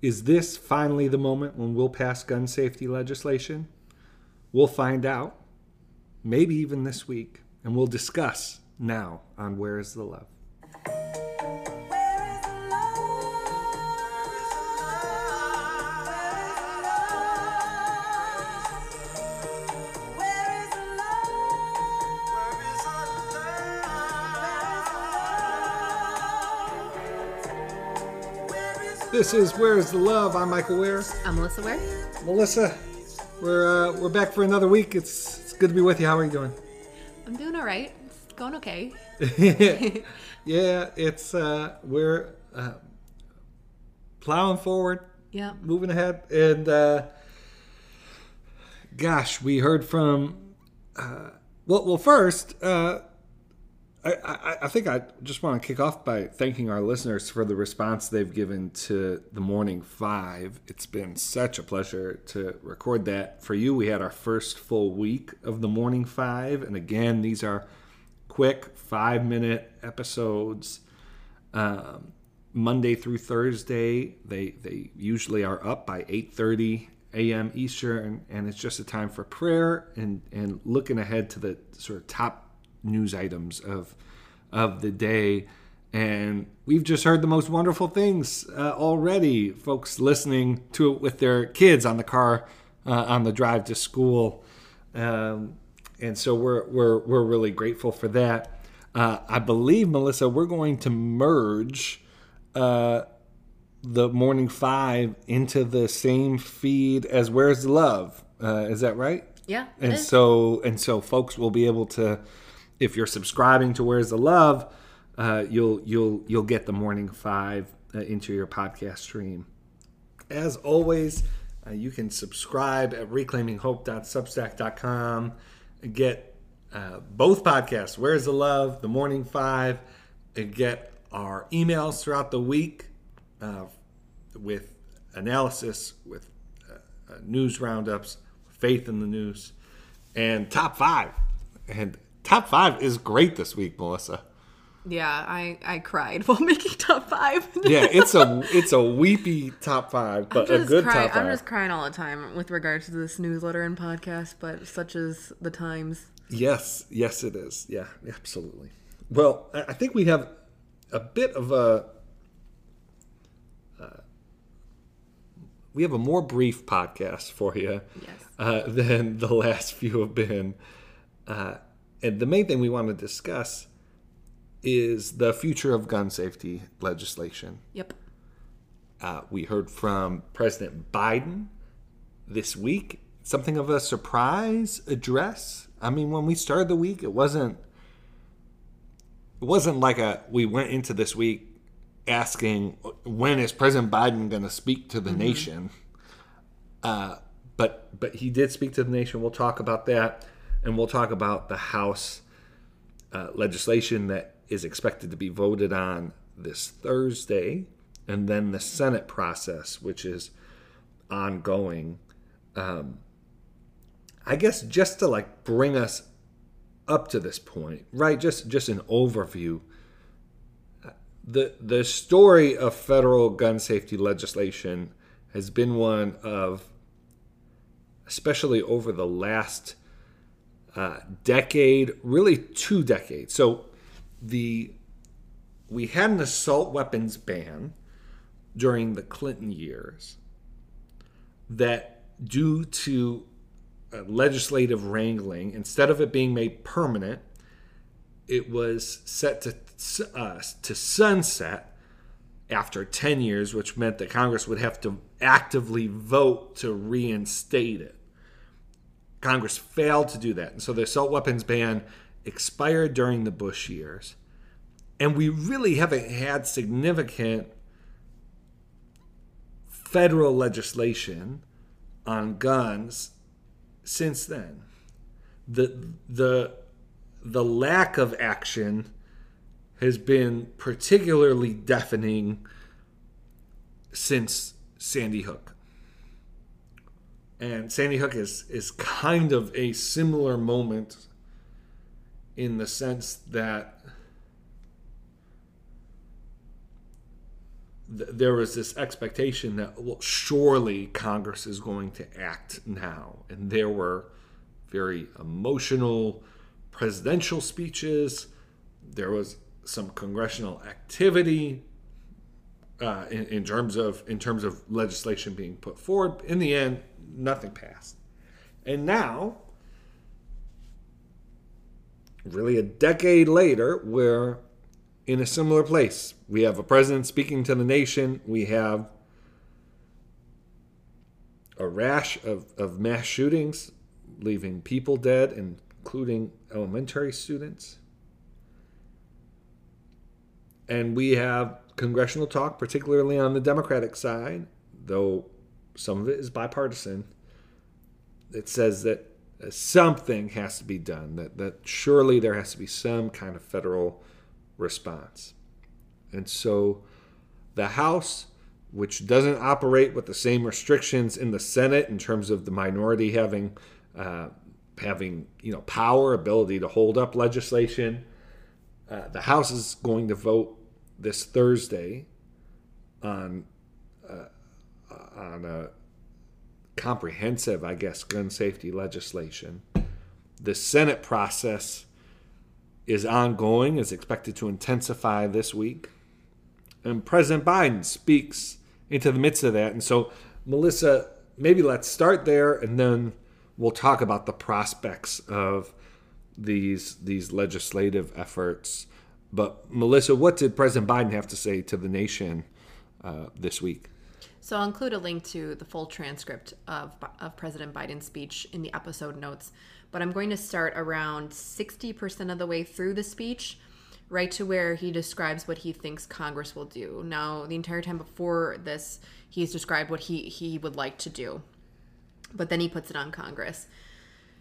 Is this finally the moment when we'll pass gun safety legislation? We'll find out, maybe even this week, and we'll discuss now on Where is the Love. This is Where's the Love? I'm Michael Wear. I'm Melissa Wear. Melissa, we're uh, we're back for another week. It's it's good to be with you. How are you doing? I'm doing all right. It's going okay. yeah, it's uh, we're uh, plowing forward, Yeah. moving ahead, and uh, gosh, we heard from. Uh, well, well, first, uh, I, I, think I just want to kick off by thanking our listeners for the response they've given to the Morning Five. It's been such a pleasure to record that for you. We had our first full week of the Morning Five, and again, these are quick five minute episodes. Um, Monday through Thursday, they they usually are up by eight thirty a.m. Eastern, and it's just a time for prayer and and looking ahead to the sort of top news items of of the day. And we've just heard the most wonderful things uh, already. Folks listening to it with their kids on the car uh, on the drive to school, um, and so we're we're we're really grateful for that. Uh, I believe Melissa, we're going to merge uh, the morning five into the same feed as Where's the Love. Uh, is that right? Yeah. and is. so and so folks will be able to if you're subscribing to where's the love uh, you'll you'll you'll get the morning five uh, into your podcast stream. As always uh, you can subscribe at reclaiminghope.substack.com get uh, both podcasts where's the love the morning five and get our emails throughout the week uh, with analysis with uh, news roundups faith in the news and top five. And top five is great this week melissa yeah, I, I cried while making top five. yeah it's a it's a weepy top five but a good cry- top 5 I'm just crying all the time with regards to this newsletter and podcast, but such is the times. yes yes it is yeah absolutely well i I think we have a bit of a uh, we have a more brief podcast for you Yes. uh, than the last few have been. Uh, and the main thing we want to discuss is the future of gun safety legislation. Yep. Uh, we heard from President Biden this week. Something of a surprise address. I mean, when we started the week, it wasn't. It wasn't like a. We went into this week asking when is President Biden going to speak to the nation. Uh, but but he did speak to the nation. We'll talk about that, and we'll talk about the House uh, legislation that is expected to be voted on this Thursday, and then the Senate process, which is ongoing. Um, I guess just to like bring us up to this point, right? Just just an overview. The the story of federal gun safety legislation has been one of especially over the last uh, decade, really two decades. So the we had an assault weapons ban during the Clinton years that due to uh, legislative wrangling, instead of it being made permanent, it was set to uh, to sunset after 10 years, which meant that Congress would have to actively vote to reinstate it. Congress failed to do that. And so the assault weapons ban expired during the Bush years. And we really haven't had significant federal legislation on guns since then. The the the lack of action has been particularly deafening since Sandy Hook. And Sandy Hook is is kind of a similar moment in the sense that th- there was this expectation that well, surely Congress is going to act now, and there were very emotional presidential speeches. There was some congressional activity uh, in, in terms of in terms of legislation being put forward. In the end, nothing passed, and now, really a decade later, we're in a similar place. We have a president speaking to the nation. We have a rash of, of mass shootings, leaving people dead, including elementary students. And we have congressional talk, particularly on the Democratic side, though some of it is bipartisan. It says that something has to be done, that, that surely there has to be some kind of federal response. And so the House, which doesn't operate with the same restrictions in the Senate in terms of the minority having uh, having you know power, ability to hold up legislation, uh, the House is going to vote this Thursday on uh, on a comprehensive, I guess, gun safety legislation. The Senate process is ongoing, is expected to intensify this week. And President Biden speaks into the midst of that. And so, Melissa, maybe let's start there and then we'll talk about the prospects of these these legislative efforts. But Melissa, what did President Biden have to say to the nation uh, this week? So I'll include a link to the full transcript of, of President Biden's speech in the episode notes but I'm going to start around 60% of the way through the speech, right to where he describes what he thinks Congress will do. Now, the entire time before this, he's described what he, he would like to do, but then he puts it on Congress.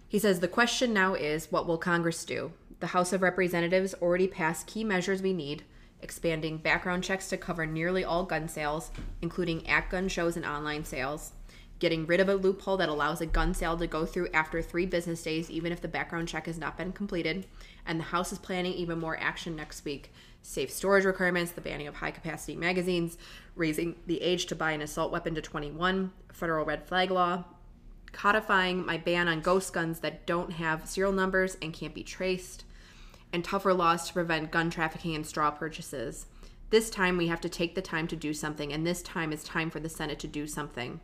He says, The question now is what will Congress do? The House of Representatives already passed key measures we need expanding background checks to cover nearly all gun sales, including at gun shows and online sales, getting rid of a loophole that allows a gun sale to go through after three business days, even if the background check has not been completed. And the House is planning even more action next week safe storage requirements, the banning of high capacity magazines, raising the age to buy an assault weapon to 21, federal red flag law, codifying my ban on ghost guns that don't have serial numbers and can't be traced, and tougher laws to prevent gun trafficking and straw purchases. This time we have to take the time to do something, and this time is time for the Senate to do something.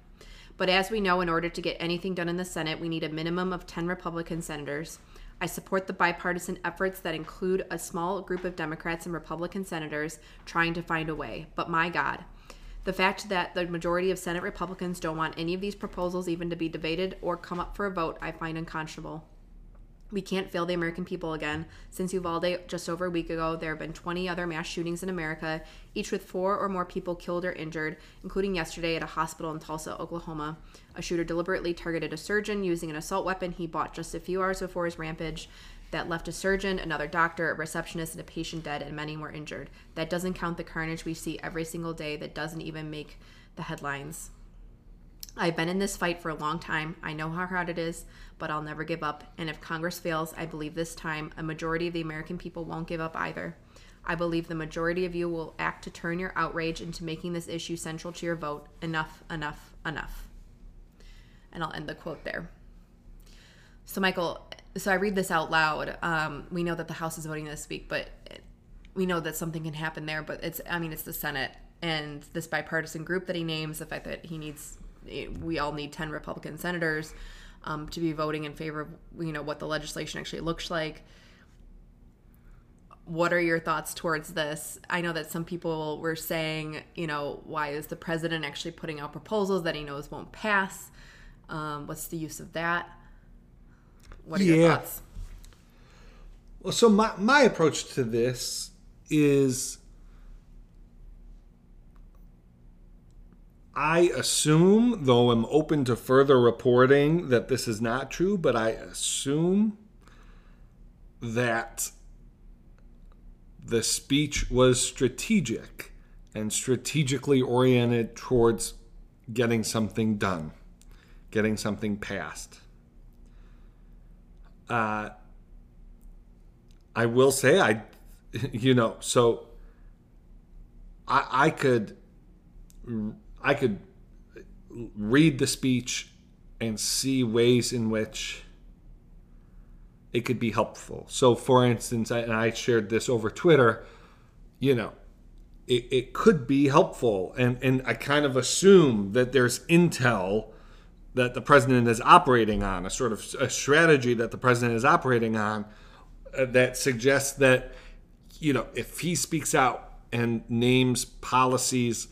But as we know, in order to get anything done in the Senate, we need a minimum of 10 Republican senators. I support the bipartisan efforts that include a small group of Democrats and Republican senators trying to find a way. But my God, the fact that the majority of Senate Republicans don't want any of these proposals even to be debated or come up for a vote, I find unconscionable. We can't fail the American people again. Since Uvalde just over a week ago, there have been 20 other mass shootings in America, each with four or more people killed or injured, including yesterday at a hospital in Tulsa, Oklahoma. A shooter deliberately targeted a surgeon using an assault weapon he bought just a few hours before his rampage that left a surgeon, another doctor, a receptionist, and a patient dead, and many more injured. That doesn't count the carnage we see every single day that doesn't even make the headlines. I've been in this fight for a long time. I know how hard it is, but I'll never give up. And if Congress fails, I believe this time a majority of the American people won't give up either. I believe the majority of you will act to turn your outrage into making this issue central to your vote. Enough, enough, enough. And I'll end the quote there. So, Michael, so I read this out loud. Um, we know that the House is voting this week, but we know that something can happen there. But it's, I mean, it's the Senate and this bipartisan group that he names, the fact that he needs we all need 10 Republican senators um, to be voting in favor of you know what the legislation actually looks like. What are your thoughts towards this? I know that some people were saying, you know, why is the president actually putting out proposals that he knows won't pass? Um, what's the use of that? What are yeah. your thoughts? Well, so my, my approach to this is I assume, though I'm open to further reporting that this is not true, but I assume that the speech was strategic and strategically oriented towards getting something done, getting something passed. Uh, I will say, I, you know, so I, I could I could read the speech and see ways in which it could be helpful. So, for instance, I, and I shared this over Twitter, you know, it, it could be helpful. And, and I kind of assume that there's intel that the president is operating on, a sort of a strategy that the president is operating on uh, that suggests that, you know, if he speaks out and names policies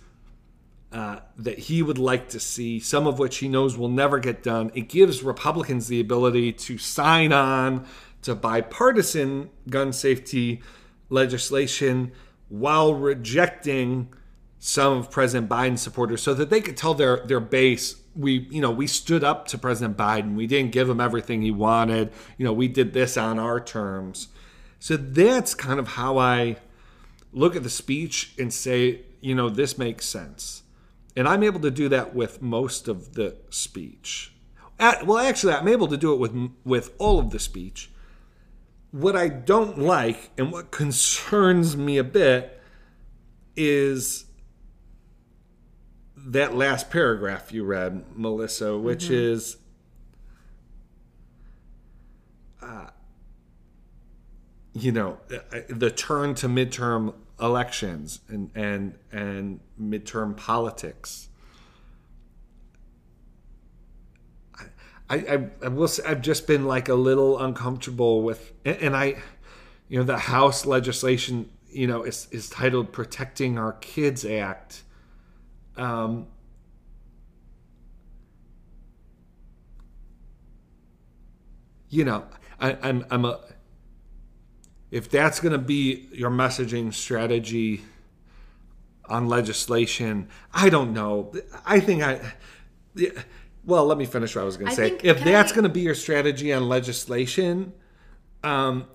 uh, that he would like to see, some of which he knows will never get done. It gives Republicans the ability to sign on to bipartisan gun safety legislation while rejecting some of President Biden's supporters so that they could tell their, their base we you know we stood up to President Biden. We didn't give him everything he wanted. You know, we did this on our terms. So that's kind of how I look at the speech and say, you know, this makes sense. And I'm able to do that with most of the speech. Well, actually, I'm able to do it with with all of the speech. What I don't like and what concerns me a bit is that last paragraph you read, Melissa, which mm-hmm. is uh, you know uh, the turn to midterm elections and and and midterm politics. I, I, I will say I've just been like a little uncomfortable with and I you know the House legislation you know is, is titled Protecting Our Kids Act. Um, you know, I, I'm I'm a if that's going to be your messaging strategy on legislation, I don't know. I think I. Well, let me finish what I was going to say. If that's going to be your strategy on legislation, um,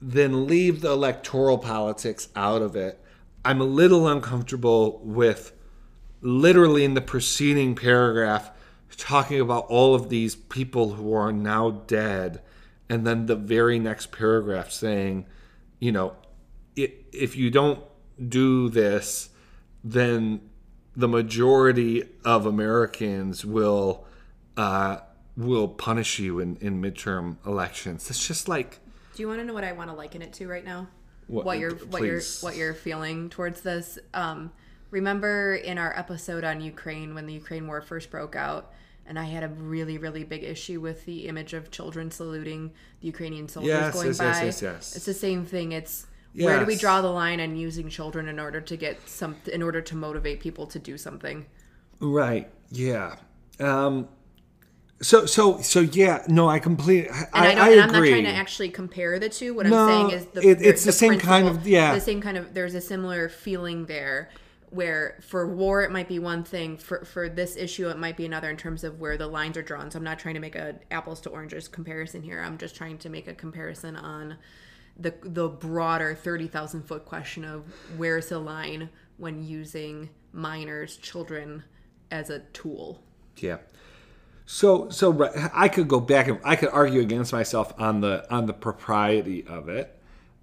then leave the electoral politics out of it. I'm a little uncomfortable with literally in the preceding paragraph talking about all of these people who are now dead, and then the very next paragraph saying, you know, it, if you don't do this, then the majority of Americans will uh, will punish you in, in midterm elections. It's just like. Do you want to know what I want to liken it to right now? What, what you're what you're what you're feeling towards this? Um, remember in our episode on Ukraine when the Ukraine war first broke out, and I had a really, really big issue with the image of children saluting the Ukrainian soldiers yes, going yes, by. Yes, yes, yes. It's the same thing. It's where do we draw the line on using children in order to get some, in order to motivate people to do something? Right. Yeah. Um, so, so, so, yeah. No, I completely. I, and I, don't, I and I'm not trying to actually compare the two. What no, I'm saying is the, it, it's the, the same kind of yeah, the same kind of. There's a similar feeling there where for war it might be one thing. For for this issue it might be another in terms of where the lines are drawn. So i'm not trying to make a apples to oranges comparison here. I'm just trying to make a comparison on the the broader 30,000 foot question of where's the line when using minors children as a tool. Yeah. So so i could go back and i could argue against myself on the on the propriety of it.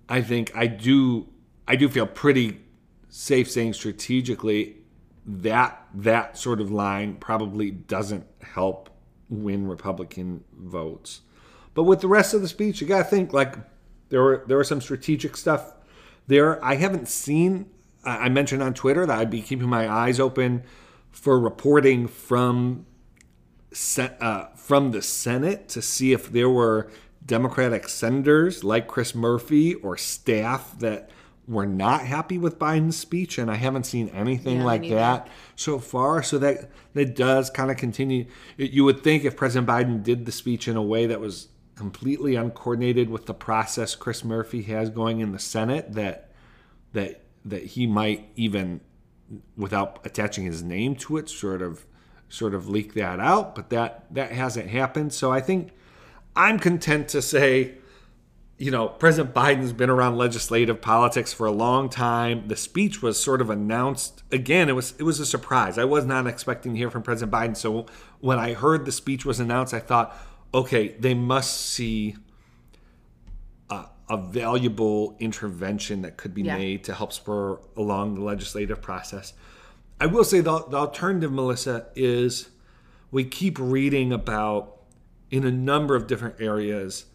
I think i do i do feel pretty safe saying strategically that that sort of line probably doesn't help win Republican votes. But with the rest of the speech, you got to think like there were there were some strategic stuff there. I haven't seen. I mentioned on Twitter that I'd be keeping my eyes open for reporting from uh, from the Senate to see if there were Democratic senators like Chris Murphy or staff that were not happy with Biden's speech, and I haven't seen anything yeah, like that so far. So that that does kind of continue. You would think if President Biden did the speech in a way that was completely uncoordinated with the process Chris Murphy has going in the Senate, that that that he might even, without attaching his name to it, sort of sort of leak that out. But that that hasn't happened. So I think I'm content to say you know, President Biden's been around legislative politics for a long time. The speech was sort of announced again. It was it was a surprise. I was not expecting to hear from President Biden. So when I heard the speech was announced, I thought, okay, they must see a, a valuable intervention that could be yeah. made to help spur along the legislative process. I will say the, the alternative, Melissa, is we keep reading about in a number of different areas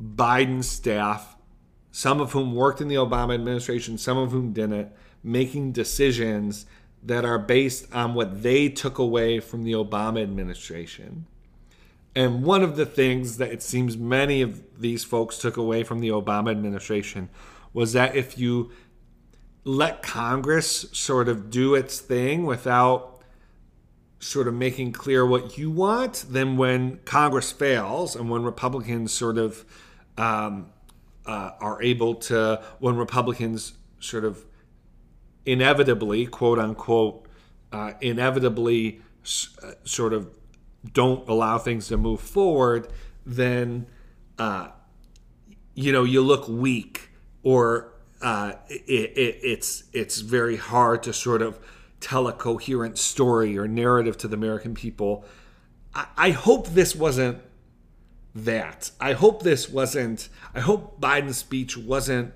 Biden's staff, some of whom worked in the Obama administration, some of whom didn't, making decisions that are based on what they took away from the Obama administration. And one of the things that it seems many of these folks took away from the Obama administration was that if you let Congress sort of do its thing without sort of making clear what you want, then when Congress fails and when Republicans sort of um, uh, are able to, when Republicans sort of inevitably, quote unquote, uh, inevitably uh, sort of don't allow things to move forward, then uh, you know you look weak, or uh, it, it, it's it's very hard to sort of tell a coherent story or narrative to the American people. I hope this wasn't that. I hope this wasn't. I hope Biden's speech wasn't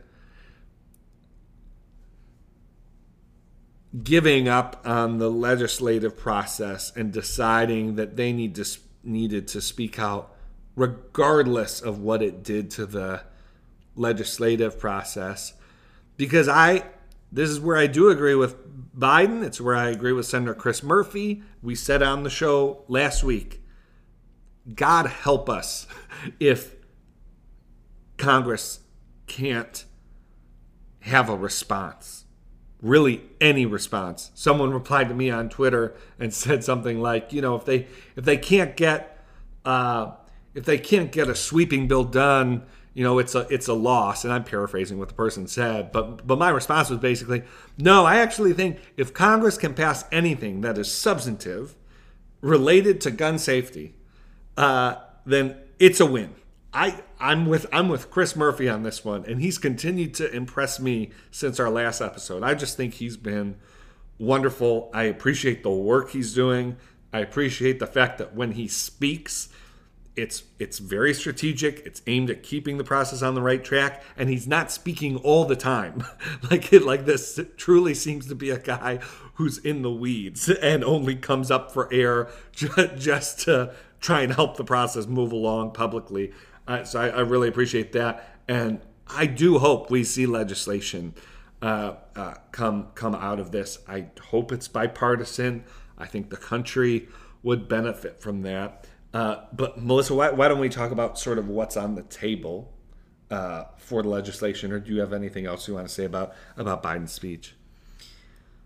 giving up on the legislative process and deciding that they need to needed to speak out regardless of what it did to the legislative process because I this is where I do agree with Biden it's where I agree with Senator Chris Murphy we said on the show last week God help us if Congress can't have a response really any response. Someone replied to me on Twitter and said something like, you know, if they if they can't get uh, if they can't get a sweeping bill done, you know, it's a it's a loss. And I'm paraphrasing what the person said, but but my response was basically, no, I actually think if Congress can pass anything that is substantive related to gun safety, uh, then it's a win. I I'm with I'm with Chris Murphy on this one, and he's continued to impress me since our last episode. I just think he's been wonderful. I appreciate the work he's doing. I appreciate the fact that when he speaks, it's it's very strategic. It's aimed at keeping the process on the right track, and he's not speaking all the time. like it, like this truly seems to be a guy who's in the weeds and only comes up for air just to try and help the process move along publicly. Uh, so I, I, really appreciate that, and I do hope we see legislation uh, uh, come come out of this. I hope it's bipartisan. I think the country would benefit from that. Uh, but Melissa, why, why, don't we talk about sort of what's on the table uh, for the legislation, or do you have anything else you want to say about about Biden's speech?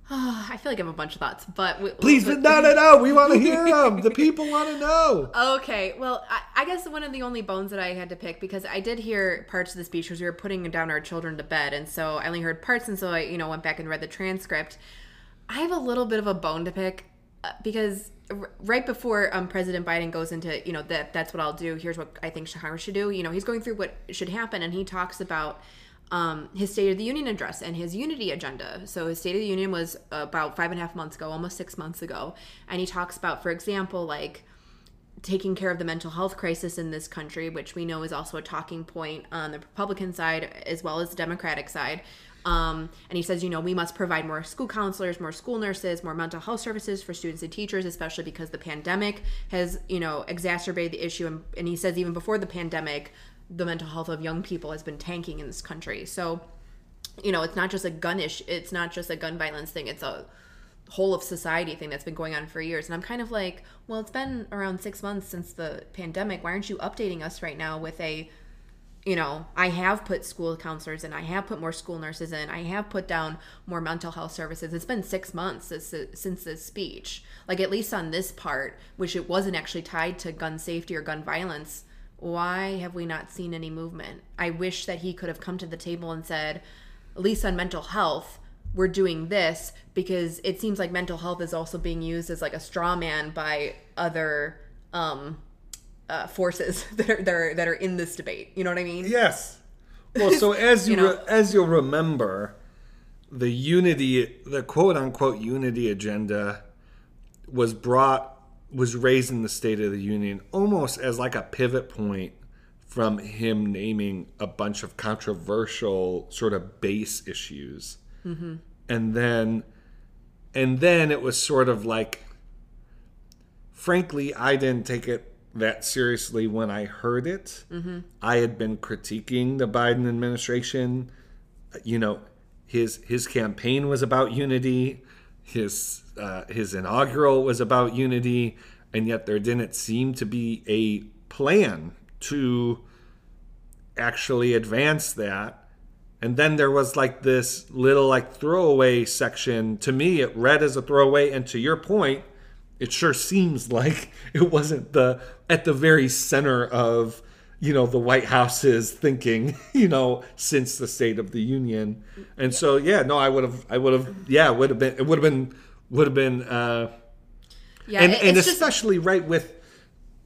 I feel like I have a bunch of thoughts, but we, please, no, no, no. We want to hear them. the people want to know. Okay, well, I, I, guess one of the only bones that I had to pick because I did hear parts of the speech because we were putting down our children to bed, and so I only heard parts, and so I, you know, went back and read the transcript. I have a little bit of a bone to pick uh, because right before um, President Biden goes into, you know, that that's what I'll do. Here's what I think Congress should do. You know, he's going through what should happen, and he talks about um, his State of the Union address and his unity agenda. So his State of the Union was about five and a half months ago, almost six months ago, and he talks about, for example, like taking care of the mental health crisis in this country, which we know is also a talking point on the Republican side as well as the Democratic side. Um, and he says, you know, we must provide more school counselors, more school nurses, more mental health services for students and teachers, especially because the pandemic has, you know, exacerbated the issue. And, and he says, even before the pandemic, the mental health of young people has been tanking in this country. So, you know, it's not just a gun issue, it's not just a gun violence thing, it's a whole of society thing that's been going on for years. And I'm kind of like, well, it's been around six months since the pandemic. Why aren't you updating us right now with a, you know, I have put school counselors in, I have put more school nurses in, I have put down more mental health services. It's been six months since this speech. Like, at least on this part, which it wasn't actually tied to gun safety or gun violence why have we not seen any movement? I wish that he could have come to the table and said, at least on mental health, we're doing this because it seems like mental health is also being used as like a straw man by other um, uh, forces that are, that are that are in this debate. You know what I mean? Yes. Well, so as you, you know, re- as you'll remember, the unity, the quote unquote unity agenda, was brought was raised in the State of the Union almost as like a pivot point from him naming a bunch of controversial sort of base issues. Mm-hmm. And then and then it was sort of like, frankly, I didn't take it that seriously when I heard it. Mm-hmm. I had been critiquing the Biden administration. You know, his his campaign was about unity. His uh, his inaugural was about unity, and yet there didn't seem to be a plan to actually advance that. And then there was like this little like throwaway section. To me, it read as a throwaway, and to your point, it sure seems like it wasn't the at the very center of you know the White House's thinking, you know, since the State of the Union. And so yeah, no, I would have I would have yeah, would have been it would have been would have been uh Yeah, and and it's just- especially right with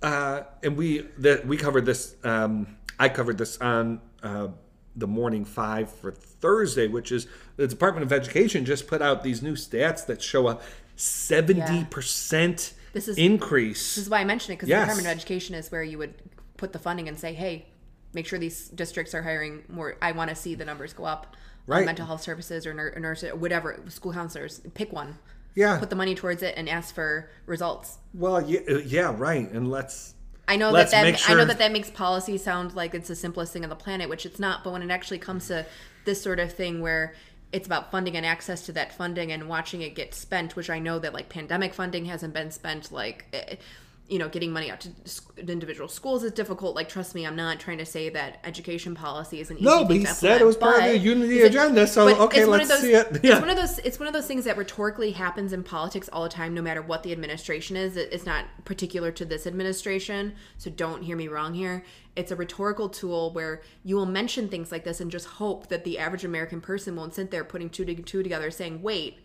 uh and we that we covered this um I covered this on uh the morning five for Thursday, which is the Department of Education just put out these new stats that show a seventy percent This is- increase. This is why I mentioned it because Yes. the Department of Education is where you would put the funding and say, hey, make sure these districts are hiring more. I want to see the numbers go up. Right. mental health services or nur- nurses, or whatever, school counselors. Pick one. yeah. Put the money towards it and ask for results. Well, yeah, uh, yeah, right. And let's I know Let's that, that make I know that that makes policy sound like it's the simplest thing on the planet, which it's not. But when it actually comes to this sort of thing where it's about funding and access to that funding and watching it get spent, which I know that like pandemic funding hasn't been spent, like eh, you know, getting money out to individual schools is difficult. Like, trust me, I'm not trying to say that education policy is an No, but he said it was part of the unity agenda, so, okay, let's those, see it. Yeah. It's one of those. It's one of those things that rhetorically happens in politics all the time, no matter what the administration is. It's not particular to this administration, so don't hear me wrong here. It's a rhetorical tool where you will mention things like this and just hope that the average American person won't sit there putting two to two together, saying, "Wait,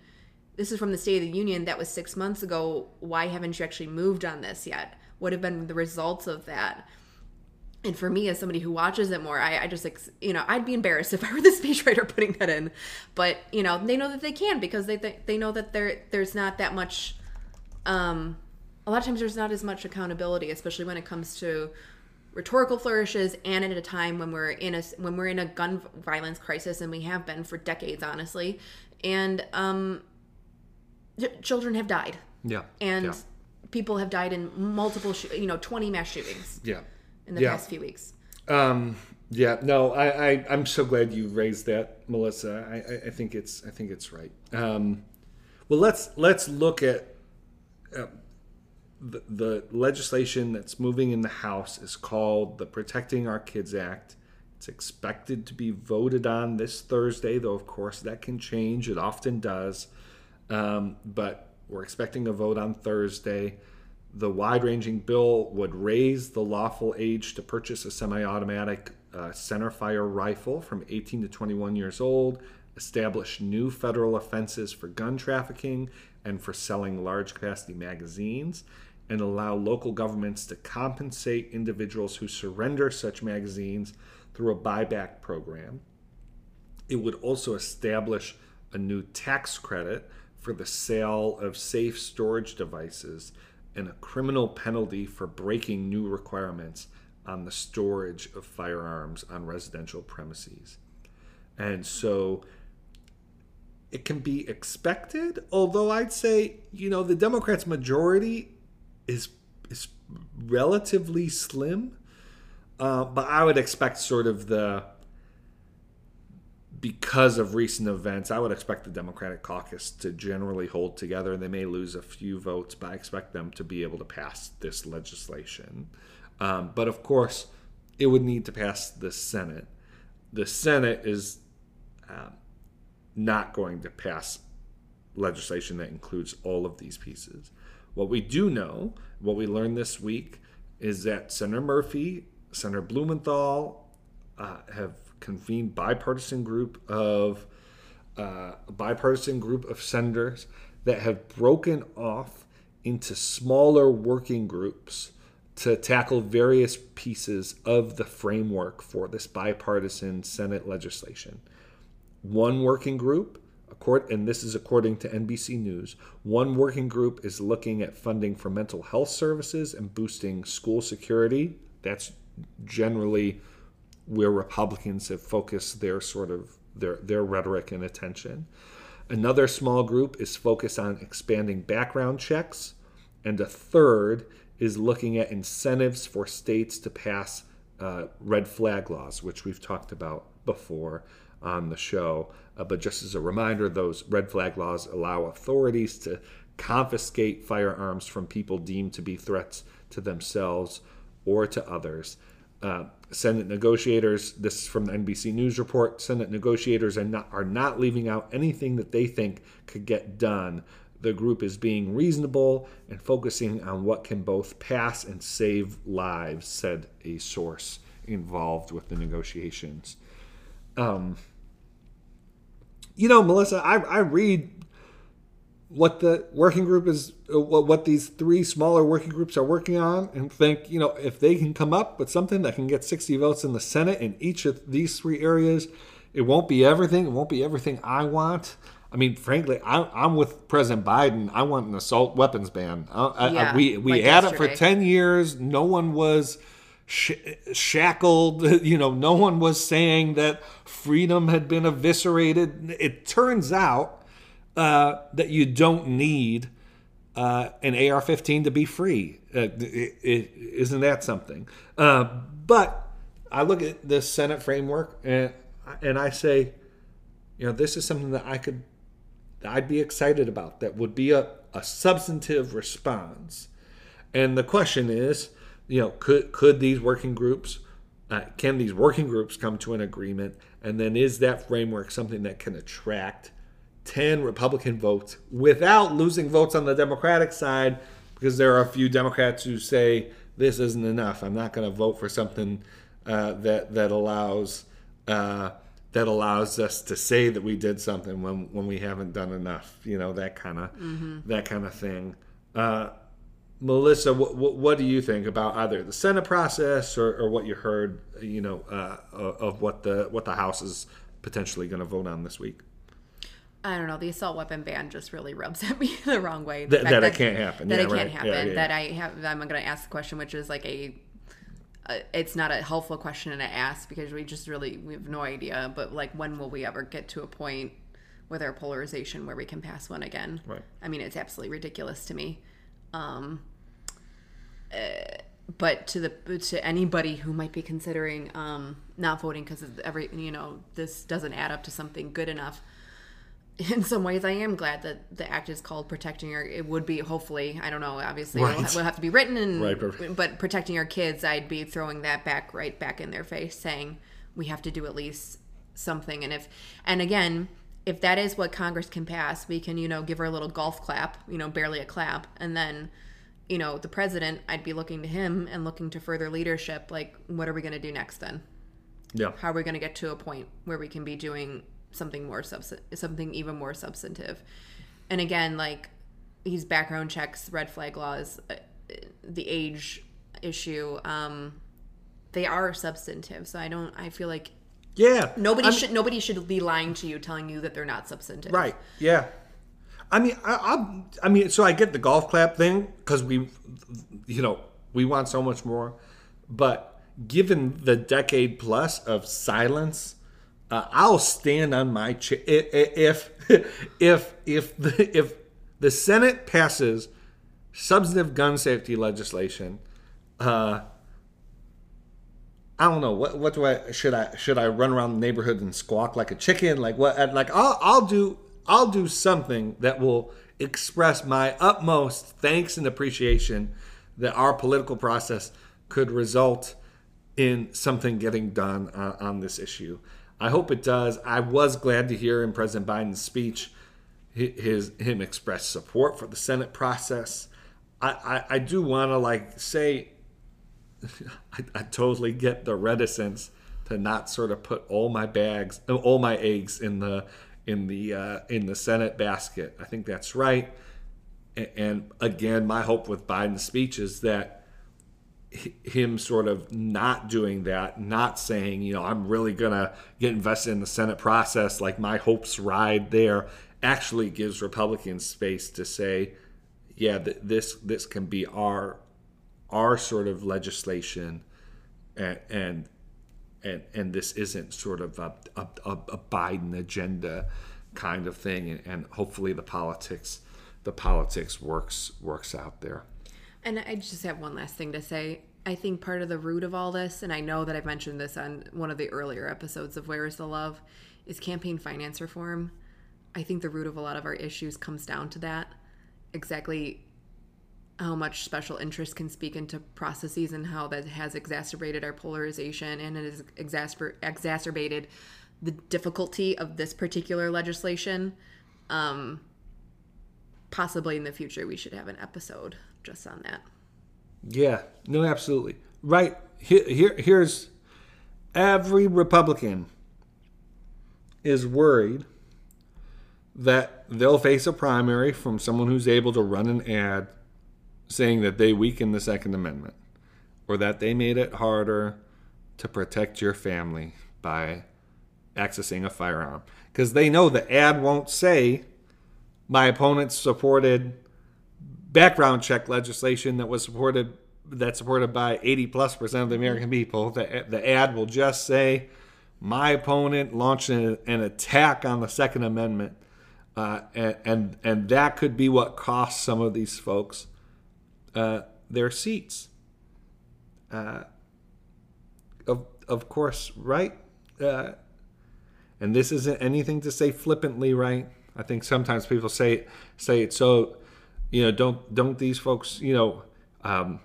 this is from the State of the Union. That was six months ago. Why haven't you actually moved on this yet? What have been the results of that?" And for me, as somebody who watches it more, I, I just, ex- you know, I'd be embarrassed if I were the speechwriter putting that in. But you know, they know that they can because they they, they know that there there's not that much. Um, a lot of times, there's not as much accountability, especially when it comes to rhetorical flourishes, and at a time when we're in a when we're in a gun violence crisis, and we have been for decades, honestly. And um, children have died, yeah. and yeah. people have died in multiple, sh- you know, 20 mass shootings yeah. in the Yeah. past few weeks. Um, yeah, no, I, I, I'm so glad you raised that, Melissa. I, I, I think it's, I think it's right. Um, well, let's let's look at uh, the, the legislation that's moving in the House is called the Protecting Our Kids Act. It's expected to be voted on this Thursday, though of course that can change. It often does, um, but we're expecting a vote on Thursday. The wide ranging bill would raise the lawful age to purchase a semi automatic uh, centerfire rifle from 18 to 21 years old, establish new federal offenses for gun trafficking and for selling large capacity magazines, and allow local governments to compensate individuals who surrender such magazines through a buyback program. It would also establish a new tax credit for the sale of safe storage devices and a criminal penalty for breaking new requirements on the storage of firearms on residential premises. And so it can be expected, although I'd say, you know, the Democrats' majority is is relatively slim. Uh, but I would expect sort of the because of recent events, I would expect the Democratic caucus to generally hold together. They may lose a few votes, but I expect them to be able to pass this legislation. Um, but of course, it would need to pass the Senate. The Senate is um, not going to pass legislation that includes all of these pieces. What we do know, what we learned this week, is that Senator Murphy, Senator Blumenthal uh, have convened bipartisan group of uh, bipartisan group of senators that have broken off into smaller working groups to tackle various pieces of the framework for this bipartisan Senate legislation. One working group, and this is according to NBC News, one working group is looking at funding for mental health services and boosting school security. That's generally where Republicans have focused their sort of their their rhetoric and attention. Another small group is focused on expanding background checks. And a third is looking at incentives for states to pass uh, red flag laws, which we've talked about before on the show. Uh, but just as a reminder, those red flag laws allow authorities to confiscate firearms from people deemed to be threats to themselves or to others. Uh, Senate negotiators, this is from the NBC News report, Senate negotiators are not, are not leaving out anything that they think could get done. The group is being reasonable and focusing on what can both pass and save lives, said a source involved with the negotiations. Um, you know, Melissa, I, I read what the working group is, uh, what, what these three smaller working groups are working on, and think, you know, if they can come up with something that can get 60 votes in the Senate in each of these three areas, it won't be everything. It won't be everything I want. I mean, frankly, I, I'm with President Biden. I want an assault weapons ban. I, I, we we like had it for 10 years. No one was sh- shackled. You know, no one was saying that freedom had been eviscerated. It turns out uh, that you don't need uh, an AR-15 to be free. Uh, it, it, isn't that something? Uh, but I look at the Senate framework and and I say, you know, this is something that I could, that I'd be excited about. That would be a, a substantive response. And the question is, you know, could could these working groups, uh, can these working groups come to an agreement? And then is that framework something that can attract 10 Republican votes without losing votes on the Democratic side? Because there are a few Democrats who say this isn't enough. I'm not going to vote for something uh, that that allows uh, that allows us to say that we did something when when we haven't done enough. You know that kind of that kind of thing. Uh, Melissa, what, what, what do you think about either the Senate process or, or what you heard, you know, uh, of what the what the House is potentially going to vote on this week? I don't know. The assault weapon ban just really rubs at me the wrong way. The That- that it can't happen. That Yeah, it can't happen. Yeah, yeah, That I have. I'm going to ask the question, which is like a. Uh, it's not a helpful question to ask because we just really we have no idea. But like, when will we ever get to a point with our polarization where we can pass one again? Right. I mean, it's absolutely ridiculous to me. Um, uh, but to the to anybody who might be considering um, not voting because of every you know this doesn't add up to something good enough. In some ways, I am glad that the act is called protecting our. It would be hopefully. I don't know. Obviously, Right. will have to be written and. Right, but- But protecting our kids, I'd be throwing that back right back in their face, saying we have to do at least something. And if and again, if that is what Congress can pass, we can you know give her a little golf clap, you know, barely a clap, and then you know the president, I'd be looking to him and looking to further leadership. Like, what are we going to do next then? Yeah. How are we going to get to a point where we can be doing something more subs- something even more substantive? And again, like these background checks, red flag laws, uh, the age issue, um, they are substantive. So I don't. I feel like Yeah. nobody I'm- should nobody should be lying to you, telling you that they're not substantive. Right. Yeah. I mean, I, I, I mean, so I get the golf clap thing because we, you know, we want so much more, but given the decade plus of silence, uh, I'll stand on my chair if if if the if the Senate passes substantive gun safety legislation. Uh, I don't know what what do I should I should I run around the neighborhood and squawk like a chicken like what I'd- like I'll I'll do I'll do something that will express my utmost thanks and appreciation that our political process could result in something getting done uh, on this issue. I hope it does. I was glad to hear in President Biden's speech his him express support for the Senate process. I, I, I do want to like say I, I totally get the reticence to not sort of put all my bags, all my eggs in the in the uh, in the Senate basket. I think that's right. A- And again, my hope with Biden's speech is that him sort of not doing that, not saying, you know, I'm really gonna get invested in the Senate process, like my hopes ride there, actually gives Republicans space to say, yeah, th- this this can be our our sort of legislation, and and and, and this isn't sort of a, a, a a Biden agenda. kind of thing, and, and hopefully the politics the politics works works out there. And I just have one last thing to say. I think part of the root of all this, and I know that I've mentioned this on one of the earlier episodes of Wear is the Love, is campaign finance reform. I think the root of a lot of our issues comes down to that. Exactly how much special interest can speak into processes and how that has exacerbated our polarization and it has exasper- exacerbated the difficulty of this particular legislation. Um, possibly in the future, we should have an episode just on that. Yeah, no, absolutely. Right. Here, here here's every Republican is worried that they'll face a primary from someone who's able to run an ad saying that they weaken the Second Amendment or that they made it harder to protect your family by accessing a firearm. Because they know the ad won't say my opponents supported background check legislation that was supported that's supported by 80 plus percent of the American people. The, the ad will just say my opponent launched an, an attack on the Second Amendment, uh, and, and and that could be what cost some of these folks uh, their seats. Uh, of of course, right? Uh, and this isn't anything to say flippantly, right? I think sometimes people say say it so, you know, don't don't these folks, you know, um,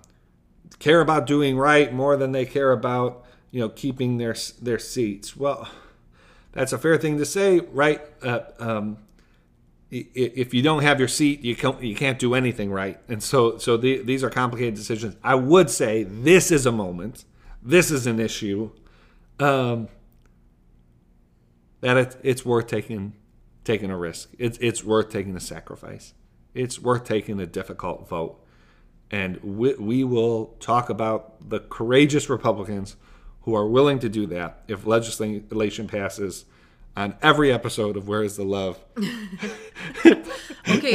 care about doing right more than they care about, you know, keeping their their seats. Well, that's a fair thing to say, right? Uh, um, if you don't have your seat, you can't you can't do anything right. And so so the, these are complicated decisions. I would say this is a moment. This is an issue. Um, that it, it's worth taking taking a risk. It's it's worth taking a sacrifice. It's worth taking a difficult vote. And we, we will talk about the courageous Republicans who are willing to do that if legislation passes on every episode of Wear Is the Love. okay,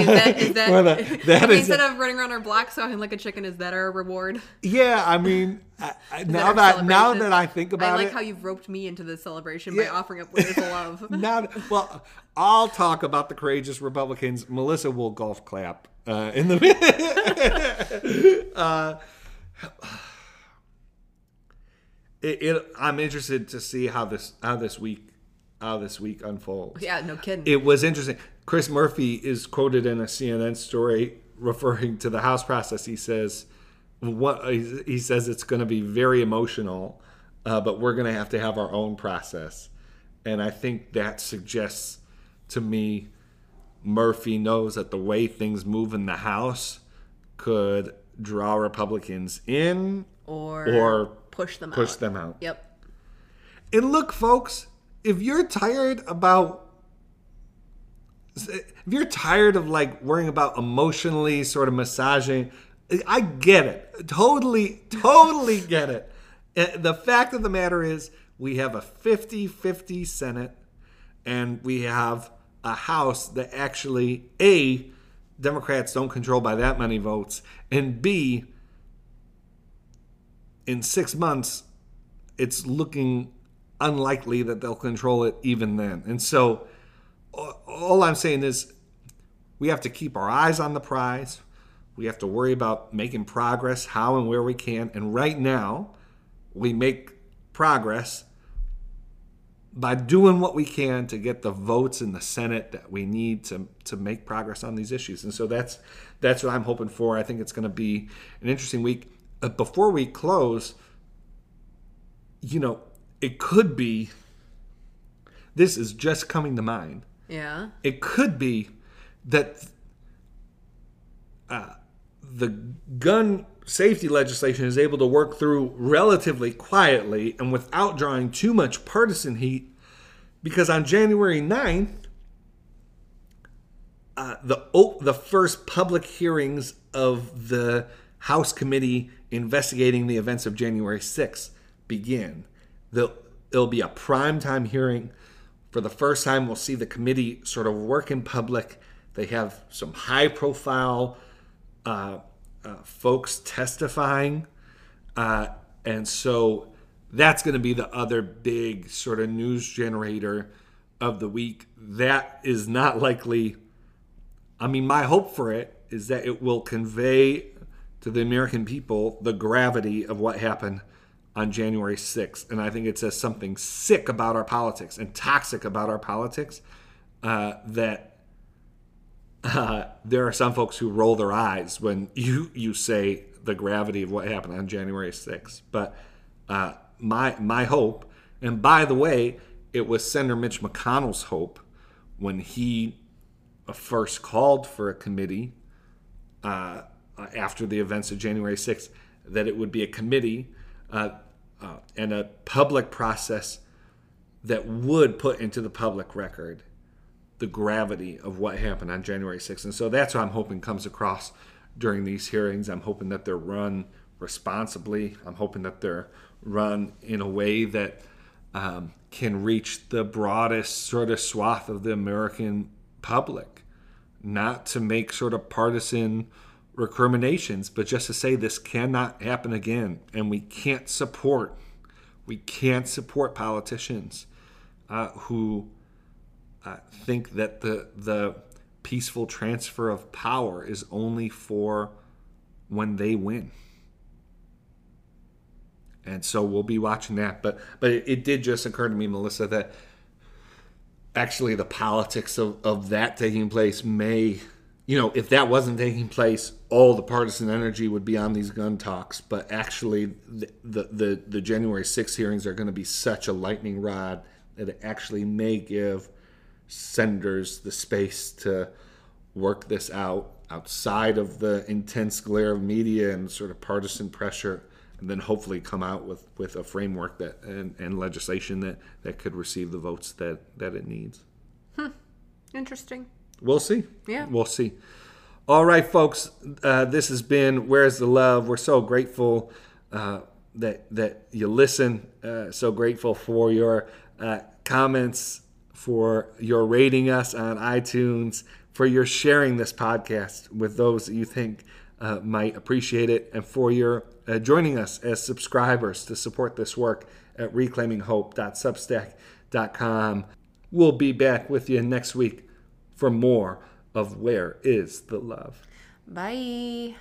is that, is that, well, that, that is instead of running around our block sounding like a chicken, is that our reward? Yeah, I mean, I, now that now that I think about it, I like it, how you've roped me into the celebration yeah. by offering up Wear Is the Love. now, well, I'll talk about the courageous Republicans. Melissa will golf clap uh, in the. uh, it, it, I'm interested to see how this how this week how this week unfolds. Yeah, no kidding. It was interesting. Chris Murphy is quoted in a CNN story referring to the House process. He says, "What he says it's going to be very emotional, uh, but we're going to have to have our own process." And I think that suggests to me Murphy knows that the way things move in the House could draw Republicans in or or push them push out. them out. Yep. And look, folks, if you're tired about if you're tired of like worrying about emotionally sort of massaging i get it. Totally totally get it. Uh, the fact of the matter is we have a 50-50 senate and we have a house that actually a democrats don't control by that many votes and b in six months it's looking unlikely that they'll control it even then. And so all I'm saying is we have to keep our eyes on the prize. We have to worry about making progress how and where we can. And right now, we make progress by doing what we can to get the votes in the Senate that we need to, to make progress on these issues. And so that's that's what I'm hoping for. I think it's going to be an interesting week. Uh, before we close, you know, it could be this is just coming to mind. Yeah. It could be that uh, the gun safety legislation is able to work through relatively quietly and without drawing too much partisan heat because on January 9th, uh, the the first public hearings of the House committee investigating the events of January 6th begin it'll be a prime time hearing. For the first time, we'll see the committee sort of work in public. They have some high profile uh, uh, folks testifying. Uh, and so that's going to be the other big sort of news generator of the week. That is not likely. I mean, my hope for it is that it will convey to the American people the gravity of what happened on January 6th. And I think it says something sick about our politics and toxic about our politics uh, that uh, there are some folks who roll their eyes when you, you say the gravity of what happened on January 6th. But uh, my, my hope, and by the way, it was Senator Mitch McConnell's hope when he first called for a committee uh, after the events of January 6th that it would be a committee uh, uh, and a public process that would put into the public record the gravity of what happened on January 6th. And so that's what I'm hoping comes across during these hearings. I'm hoping that they're run responsibly. I'm hoping that they're run in a way that um, can reach the broadest sort of swath of the American public, not to make sort of partisan recriminations, but just to say this cannot happen again, and we can't support, we can't support politicians uh, who uh, think that the the peaceful transfer of power is only for when they win. And so we'll be watching that. But but it, it did just occur to me, Melissa, that actually the politics of, of that taking place may you know, if that wasn't taking place, all the partisan energy would be on these gun talks. But actually, the the, the, the January 6 hearings are going to be such a lightning rod that it actually may give senators the space to work this out outside of the intense glare of media and sort of partisan pressure and then hopefully come out with, with a framework that and, and legislation that, that could receive the votes that, that it needs. Hmm. Interesting. We'll see. Yeah. We'll see. All right, folks. Uh, this has been Where's the Love? We're so grateful uh, that that you listen. Uh, so grateful for your uh, comments, for your rating us on iTunes, for your sharing this podcast with those that you think uh, might appreciate it, and for your uh, joining us as subscribers to support this work at reclaiminghope.substack.com. We'll be back with you next week for more of Wear is the Love? Bye.